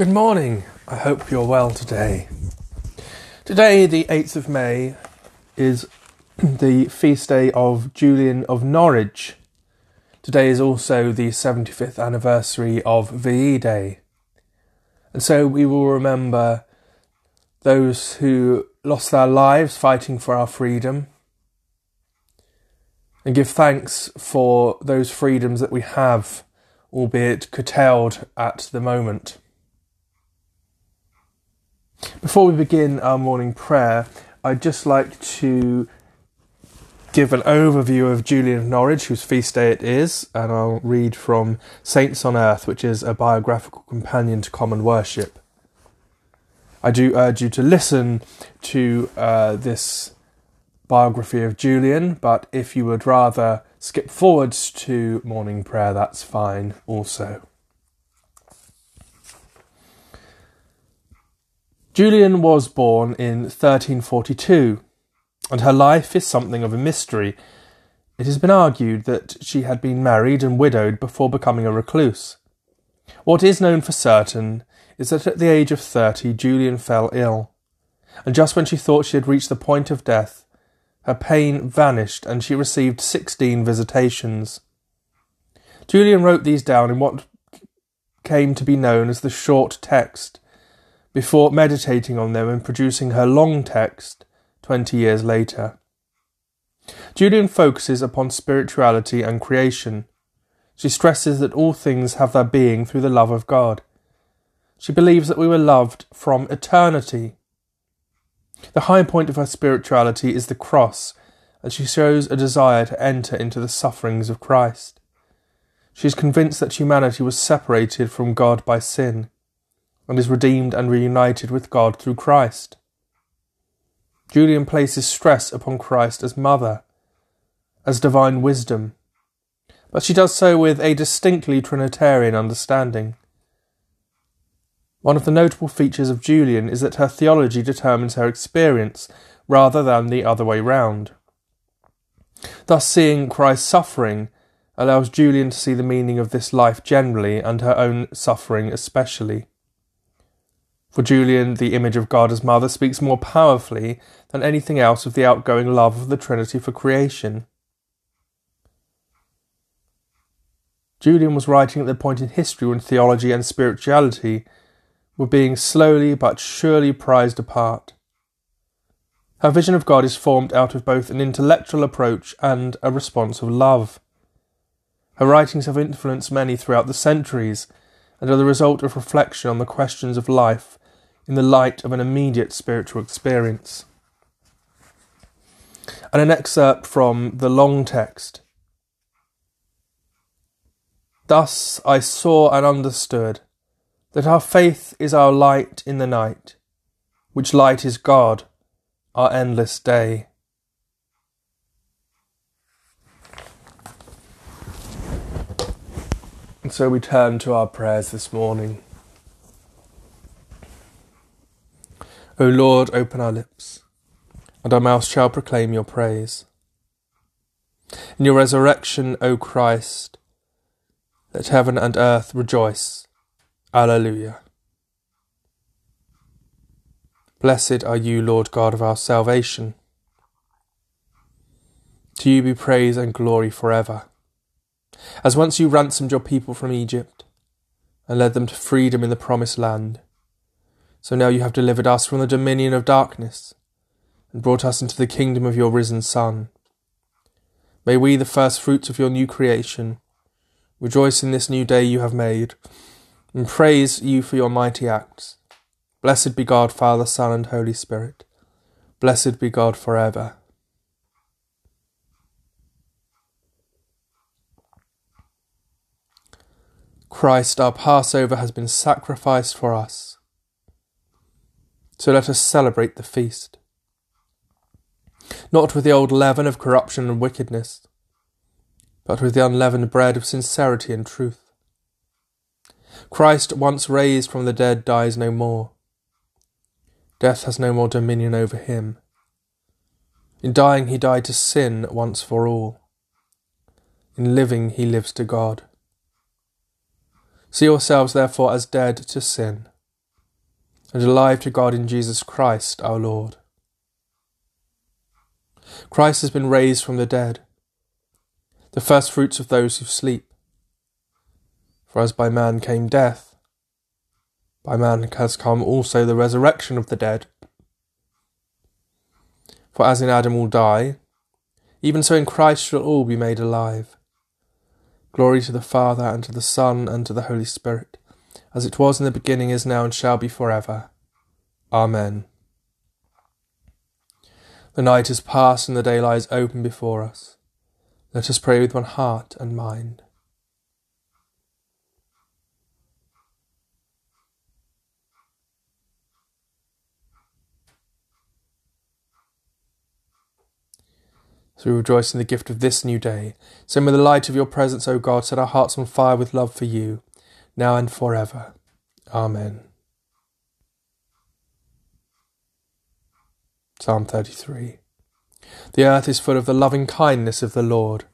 Good morning. I hope you're well today. Today, the 8th of May, is the feast day of Julian of Norwich. Today is also the 75th anniversary of VE Day. And so we will remember those who lost their lives fighting for our freedom and give thanks for those freedoms that we have, albeit curtailed at the moment. Before we begin our morning prayer, I'd just like to give an overview of Julian of Norwich, whose feast day it is, and I'll read from Saints on Earth, which is a biographical companion to common worship. I do urge you to listen to uh, this biography of Julian, but if you would rather skip forwards to morning prayer, that's fine also. Julian was born in 1342, and her life is something of a mystery. It has been argued that she had been married and widowed before becoming a recluse. What is known for certain is that at the age of thirty Julian fell ill, and just when she thought she had reached the point of death, her pain vanished and she received sixteen visitations. Julian wrote these down in what came to be known as the short text, before meditating on them and producing her long text twenty years later. Julian focuses upon spirituality and creation. She stresses that all things have their being through the love of God. She believes that we were loved from eternity the high point of her spirituality is the cross, and she shows a desire to enter into the sufferings of Christ. She is convinced that humanity was separated from God by sin, and is redeemed and reunited with God through Christ. Julian places stress upon Christ as mother, as divine wisdom, but she does so with a distinctly Trinitarian understanding. One of the notable features of Julian is that her theology determines her experience rather than the other way round. Thus, seeing Christ's suffering allows Julian to see the meaning of this life generally and her own suffering especially. For Julian, the image of God as mother speaks more powerfully than anything else of the outgoing love of the Trinity for creation. Julian was writing at the point in history when theology and spirituality were being slowly but surely prized apart. Her vision of God is formed out of both an intellectual approach and a response of love. Her writings have influenced many throughout the centuries and are the result of reflection on the questions of life in the light of an immediate spiritual experience. And an excerpt from the long text. Thus I saw and understood that our faith is our light in the night, which light is God, our endless day. And so we turn to our prayers this morning. O Lord, open our lips, and our mouth shall proclaim your praise. In your resurrection, O Christ, let heaven and earth rejoice. Alleluia. Blessed are you, Lord God of our salvation. To you be praise and glory forever. As once you ransomed your people from Egypt and led them to freedom in the promised land, so now you have delivered us from the dominion of darkness and brought us into the kingdom of your risen Son. May we, the first fruits of your new creation, rejoice in this new day you have made and praise you for your mighty acts. Blessed be God, Father, Son, and Holy Spirit. Blessed be God forever. Christ, our Passover, has been sacrificed for us. So let us celebrate the feast. Not with the old leaven of corruption and wickedness, but with the unleavened bread of sincerity and truth. Christ, once raised from the dead, dies no more. Death has no more dominion over him. In dying, he died to sin once for all. In living, he lives to God. See yourselves, therefore, as dead to sin and alive to God in Jesus Christ our Lord. Christ has been raised from the dead, the first fruits of those who sleep. For as by man came death, by man has come also the resurrection of the dead. For as in Adam all die, even so in Christ shall all be made alive. Glory to the Father, and to the Son, and to the Holy Spirit, as it was in the beginning, is now, and shall be for ever. Amen. The night is past, and the day lies open before us. Let us pray with one heart and mind. As we rejoice in the gift of this new day, Send may the light of your presence, O God, set our hearts on fire with love for you, now and forever. Amen. Psalm 33 The earth is full of the loving kindness of the Lord.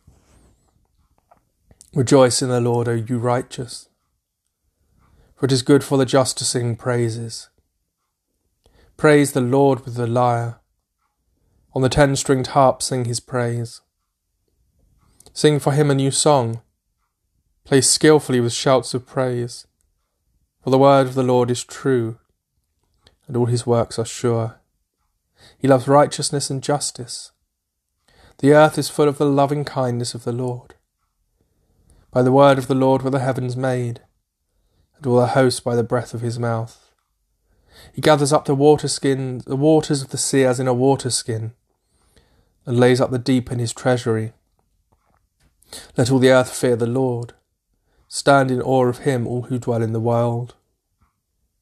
Rejoice in the Lord, O you righteous, for it is good for the just to sing praises. Praise the Lord with the lyre on the ten stringed harp sing his praise. Sing for him a new song. Play skilfully with shouts of praise. For the word of the Lord is true, and all his works are sure. He loves righteousness and justice. The earth is full of the loving kindness of the Lord. By the word of the Lord were the heavens made, and all their hosts by the breath of his mouth. He gathers up the water skin, the waters of the sea as in a water skin and lays up the deep in his treasury. Let all the earth fear the Lord. Stand in awe of him, all who dwell in the world.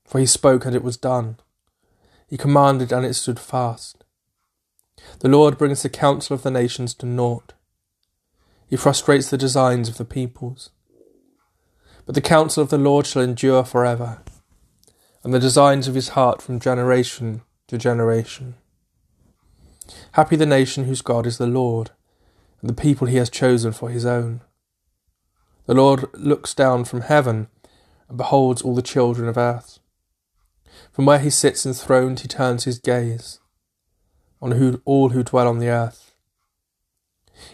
For he spoke, and it was done. He commanded, and it stood fast. The Lord brings the counsel of the nations to naught. He frustrates the designs of the peoples. But the counsel of the Lord shall endure for ever, and the designs of his heart from generation to generation. Happy the nation whose God is the Lord, and the people he has chosen for his own. The Lord looks down from heaven and beholds all the children of earth. From where he sits enthroned, he turns his gaze on who, all who dwell on the earth.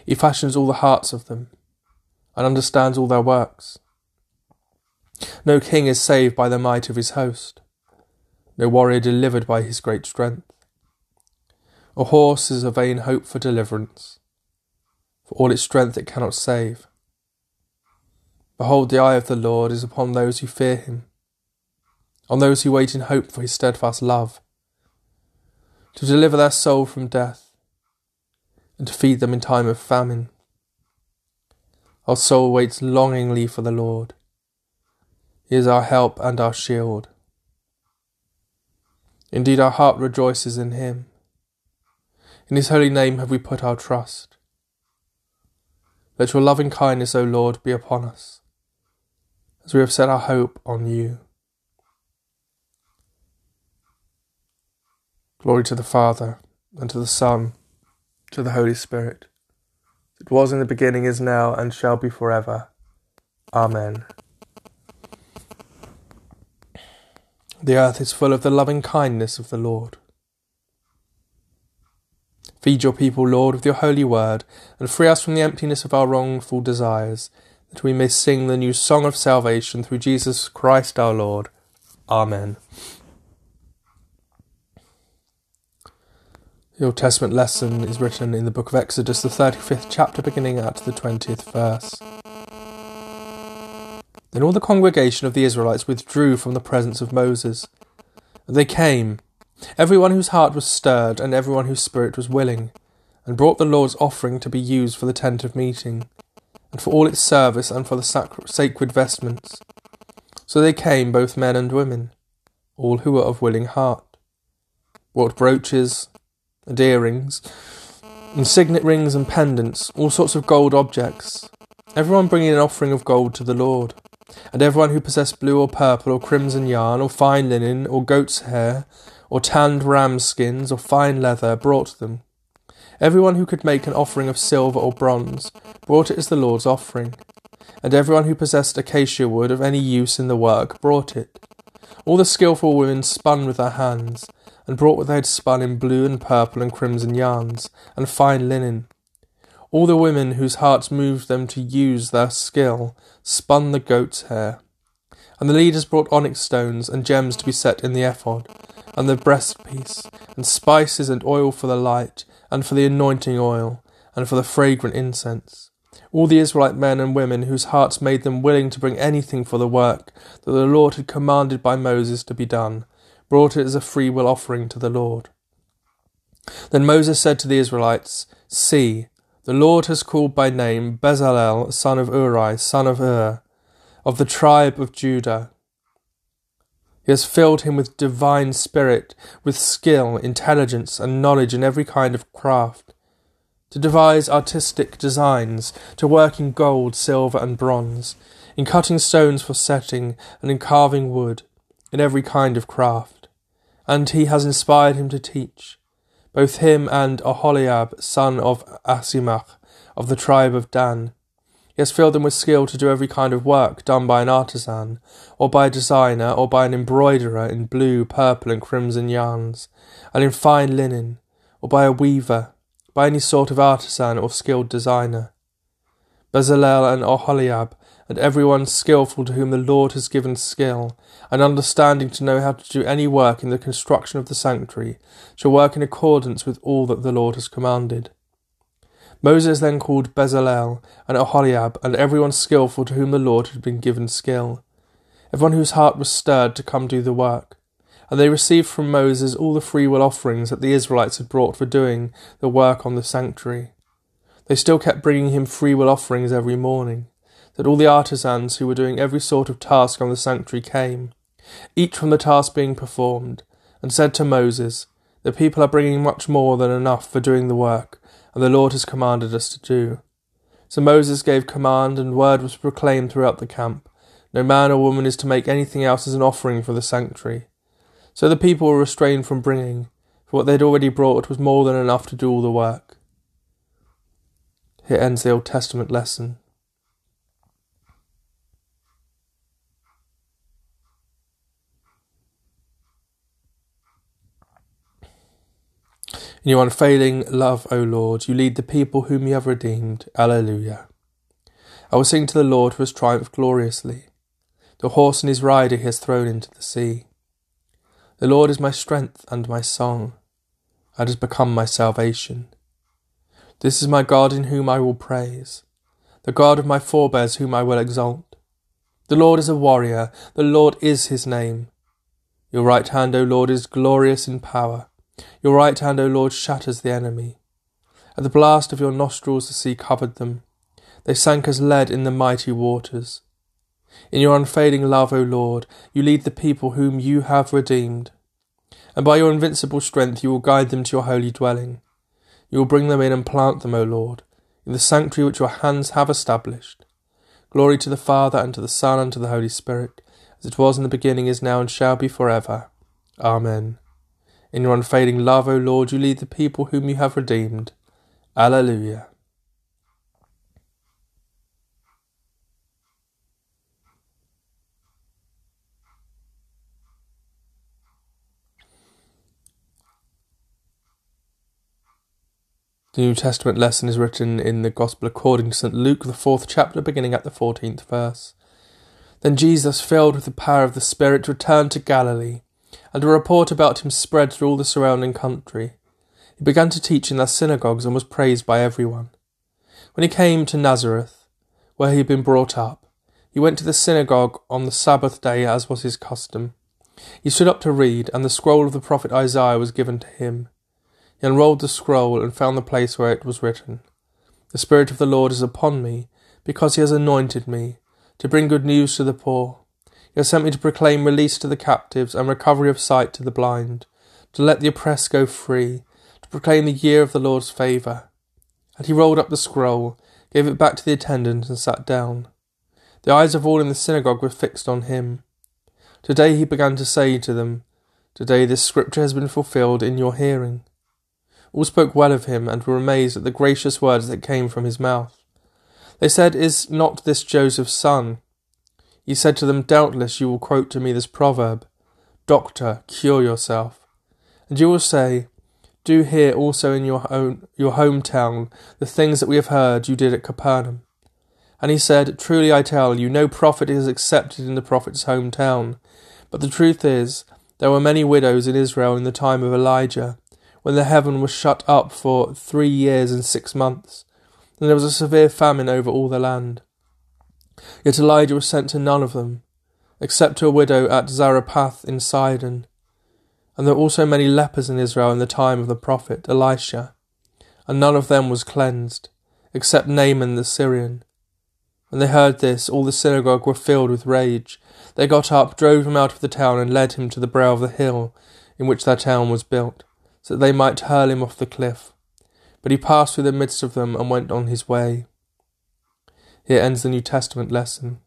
He fashions all the hearts of them and understands all their works. No king is saved by the might of his host, no warrior delivered by his great strength. A horse is a vain hope for deliverance. For all its strength it cannot save. Behold, the eye of the Lord is upon those who fear him, on those who wait in hope for his steadfast love, to deliver their soul from death, and to feed them in time of famine. Our soul waits longingly for the Lord. He is our help and our shield. Indeed, our heart rejoices in him. In his holy name have we put our trust. Let your loving kindness, O Lord, be upon us, as we have set our hope on you. Glory to the Father, and to the Son, to the Holy Spirit. It was in the beginning, is now, and shall be forever. Amen. The earth is full of the loving kindness of the Lord. Feed your people, Lord, with your holy word, and free us from the emptiness of our wrongful desires, that we may sing the new song of salvation through Jesus Christ our Lord. Amen. The Old Testament lesson is written in the book of Exodus, the 35th chapter, beginning at the 20th verse. Then all the congregation of the Israelites withdrew from the presence of Moses. They came everyone whose heart was stirred, and everyone whose spirit was willing, and brought the Lord's offering to be used for the tent of meeting, and for all its service, and for the sacred, vestments. So they came, both men and women, all who were of willing heart, brought brooches and earrings, and signet rings and pendants, all sorts of gold objects, everyone bringing an offering of gold to the Lord. And everyone who possessed blue or purple or crimson yarn or fine linen or goat's hair or tanned ram skins, or fine leather, brought them. Everyone who could make an offering of silver or bronze brought it as the Lord's offering, and everyone who possessed acacia wood of any use in the work brought it, All the skilful women spun with their hands, and brought what they had spun in blue and purple and crimson yarns, and fine linen. All the women whose hearts moved them to use their skill spun the goat's hair. And the leaders brought onyx stones and gems to be set in the ephod, and the breastpiece, and spices and oil for the light, and for the anointing oil, and for the fragrant incense. All the Israelite men and women whose hearts made them willing to bring anything for the work that the Lord had commanded by Moses to be done, brought it as a free will offering to the Lord. Then Moses said to the Israelites, See, the Lord has called by name Bezalel, son of Uri, son of Ur, of the tribe of Judah. He has filled him with divine spirit, with skill, intelligence, and knowledge in every kind of craft, to devise artistic designs, to work in gold, silver, and bronze, in cutting stones for setting, and in carving wood, in every kind of craft. And he has inspired him to teach, both him and Aholiab, son of Asimach, of the tribe of Dan, he has filled them with skill to do every kind of work done by an artisan, or by a designer, or by an embroiderer in blue, purple, and crimson yarns, and in fine linen, or by a weaver, by any sort of artisan or skilled designer. Bezalel and Oholiab, and every one skilful to whom the Lord has given skill, and understanding to know how to do any work in the construction of the sanctuary, shall work in accordance with all that the Lord has commanded. Moses then called Bezalel and Aholiab and everyone skilful to whom the Lord had been given skill, everyone whose heart was stirred to come do the work. And they received from Moses all the freewill offerings that the Israelites had brought for doing the work on the sanctuary. They still kept bringing him freewill offerings every morning, that all the artisans who were doing every sort of task on the sanctuary came, each from the task being performed, and said to Moses, The people are bringing much more than enough for doing the work and the Lord has commanded us to do. So Moses gave command, and word was proclaimed throughout the camp. No man or woman is to make anything else as an offering for the sanctuary. So the people were restrained from bringing, for what they had already brought was more than enough to do all the work. Here ends the Old Testament lesson. In your unfailing love, O Lord, you lead the people whom you have redeemed. Alleluia. I will sing to the Lord who has triumphed gloriously. The horse and his rider he has thrown into the sea. The Lord is my strength and my song, and has become my salvation. This is my God in whom I will praise, the God of my forebears whom I will exalt. The Lord is a warrior, the Lord is his name. Your right hand, O Lord, is glorious in power. Your right hand, O Lord, shatters the enemy. At the blast of your nostrils the sea covered them. They sank as lead in the mighty waters. In your unfailing love, O Lord, you lead the people whom you have redeemed. And by your invincible strength you will guide them to your holy dwelling. You will bring them in and plant them, O Lord, in the sanctuary which your hands have established. Glory to the Father, and to the Son, and to the Holy Spirit, as it was in the beginning, is now, and shall be for ever. Amen. In your unfailing love, O Lord, you lead the people whom you have redeemed. Alleluia. The New Testament lesson is written in the Gospel according to St. Luke, the fourth chapter, beginning at the fourteenth verse. Then Jesus, filled with the power of the Spirit, returned to Galilee and a report about him spread through all the surrounding country. He began to teach in their synagogues and was praised by everyone. When he came to Nazareth, where he had been brought up, he went to the synagogue on the Sabbath day as was his custom. He stood up to read, and the scroll of the prophet Isaiah was given to him. He unrolled the scroll and found the place where it was written The Spirit of the Lord is upon me, because he has anointed me, to bring good news to the poor. Has sent me to proclaim release to the captives and recovery of sight to the blind, to let the oppressed go free, to proclaim the year of the Lord's favour. And he rolled up the scroll, gave it back to the attendant, and sat down. The eyes of all in the synagogue were fixed on him. Today he began to say to them, Today this scripture has been fulfilled in your hearing. All spoke well of him, and were amazed at the gracious words that came from his mouth. They said, Is not this Joseph's son? He said to them, Doubtless you will quote to me this proverb Doctor, cure yourself. And you will say, Do here also in your own your hometown the things that we have heard you did at Capernaum. And he said, Truly I tell you, no prophet is accepted in the prophet's hometown. But the truth is, there were many widows in Israel in the time of Elijah, when the heaven was shut up for three years and six months, and there was a severe famine over all the land. Yet Elijah was sent to none of them, except to a widow at Zarephath in Sidon. And there were also many lepers in Israel in the time of the prophet Elisha, and none of them was cleansed, except Naaman the Syrian. When they heard this, all the synagogue were filled with rage. They got up, drove him out of the town, and led him to the brow of the hill in which their town was built, so that they might hurl him off the cliff. But he passed through the midst of them and went on his way. Here ends the New Testament lesson.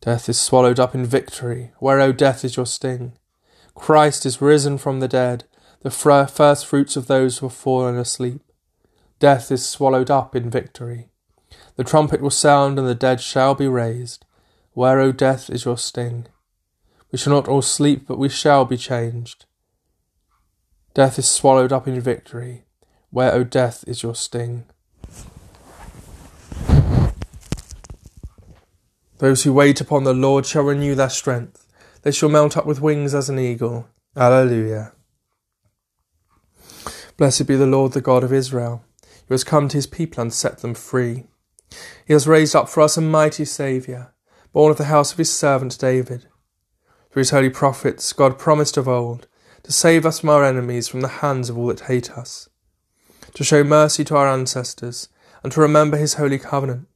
Death is swallowed up in victory. Where, O death, is your sting? Christ is risen from the dead, the first fruits of those who have fallen asleep. Death is swallowed up in victory. The trumpet will sound, and the dead shall be raised. Where, O death, is your sting? We shall not all sleep, but we shall be changed. Death is swallowed up in victory. Where, O death, is your sting? Those who wait upon the Lord shall renew their strength. They shall mount up with wings as an eagle. Alleluia. Blessed be the Lord, the God of Israel, who has come to his people and set them free. He has raised up for us a mighty Saviour, born of the house of his servant David. Through his holy prophets, God promised of old to save us from our enemies, from the hands of all that hate us, to show mercy to our ancestors, and to remember his holy covenant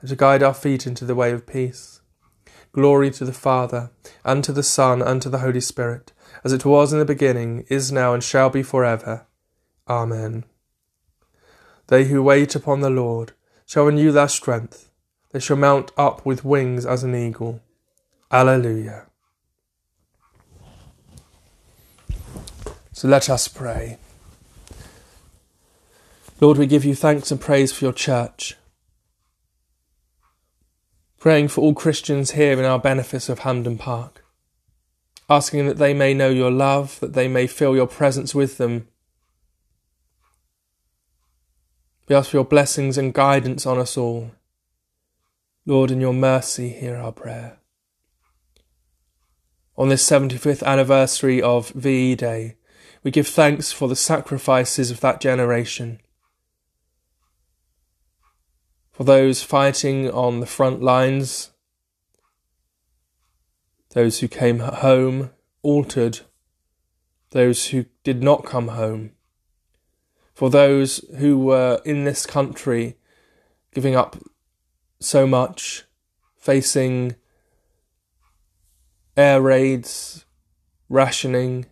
and to guide our feet into the way of peace. Glory to the Father, and to the Son, and to the Holy Spirit, as it was in the beginning, is now, and shall be for ever. Amen. They who wait upon the Lord shall renew their strength. They shall mount up with wings as an eagle. Alleluia. So let us pray. Lord, we give you thanks and praise for your church praying for all Christians here in our benefice of Hampden Park, asking that they may know your love, that they may feel your presence with them. We ask for your blessings and guidance on us all. Lord, in your mercy, hear our prayer. On this 75th anniversary of VE Day, we give thanks for the sacrifices of that generation for those fighting on the front lines, those who came home altered, those who did not come home, for those who were in this country giving up so much, facing air raids, rationing.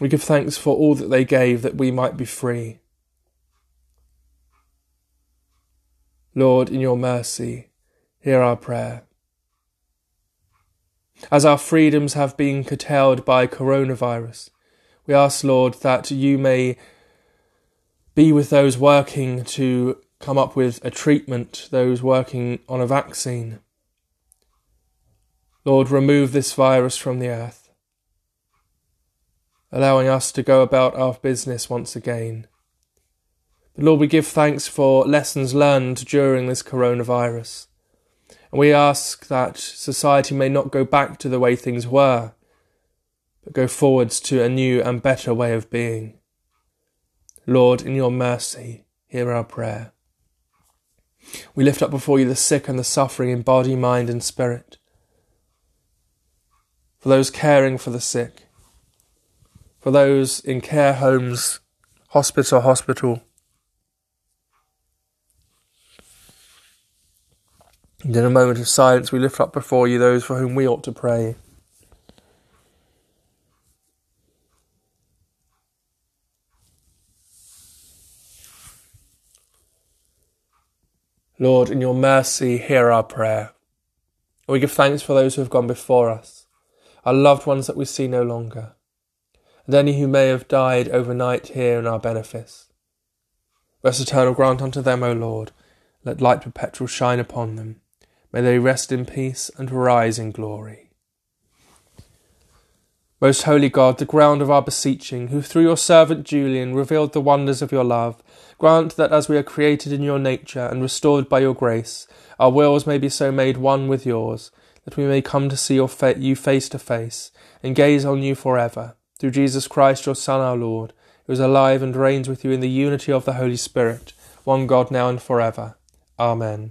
We give thanks for all that they gave that we might be free. Lord, in your mercy, hear our prayer. As our freedoms have been curtailed by coronavirus, we ask, Lord, that you may be with those working to come up with a treatment, those working on a vaccine. Lord, remove this virus from the earth, allowing us to go about our business once again. Lord, we give thanks for lessons learned during this coronavirus. And we ask that society may not go back to the way things were, but go forwards to a new and better way of being. Lord, in your mercy, hear our prayer. We lift up before you the sick and the suffering in body, mind, and spirit. For those caring for the sick, for those in care homes, hospice or hospital, And in a moment of silence, we lift up before you those for whom we ought to pray. Lord, in your mercy, hear our prayer. We give thanks for those who have gone before us, our loved ones that we see no longer, and any who may have died overnight here in our benefice. Rest eternal grant unto them, O Lord. Let light perpetual shine upon them. May they rest in peace and rise in glory. Most holy God, the ground of our beseeching, who through your servant Julian revealed the wonders of your love, grant that as we are created in your nature and restored by your grace, our wills may be so made one with yours, that we may come to see you face to face, and gaze on you forever. through Jesus Christ, your Son, our Lord, who is alive and reigns with you in the unity of the Holy Spirit, one God now and for ever. Amen.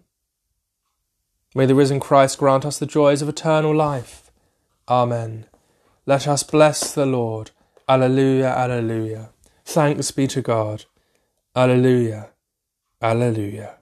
May the risen Christ grant us the joys of eternal life. Amen. Let us bless the Lord. Alleluia, alleluia. Thanks be to God. Alleluia, alleluia.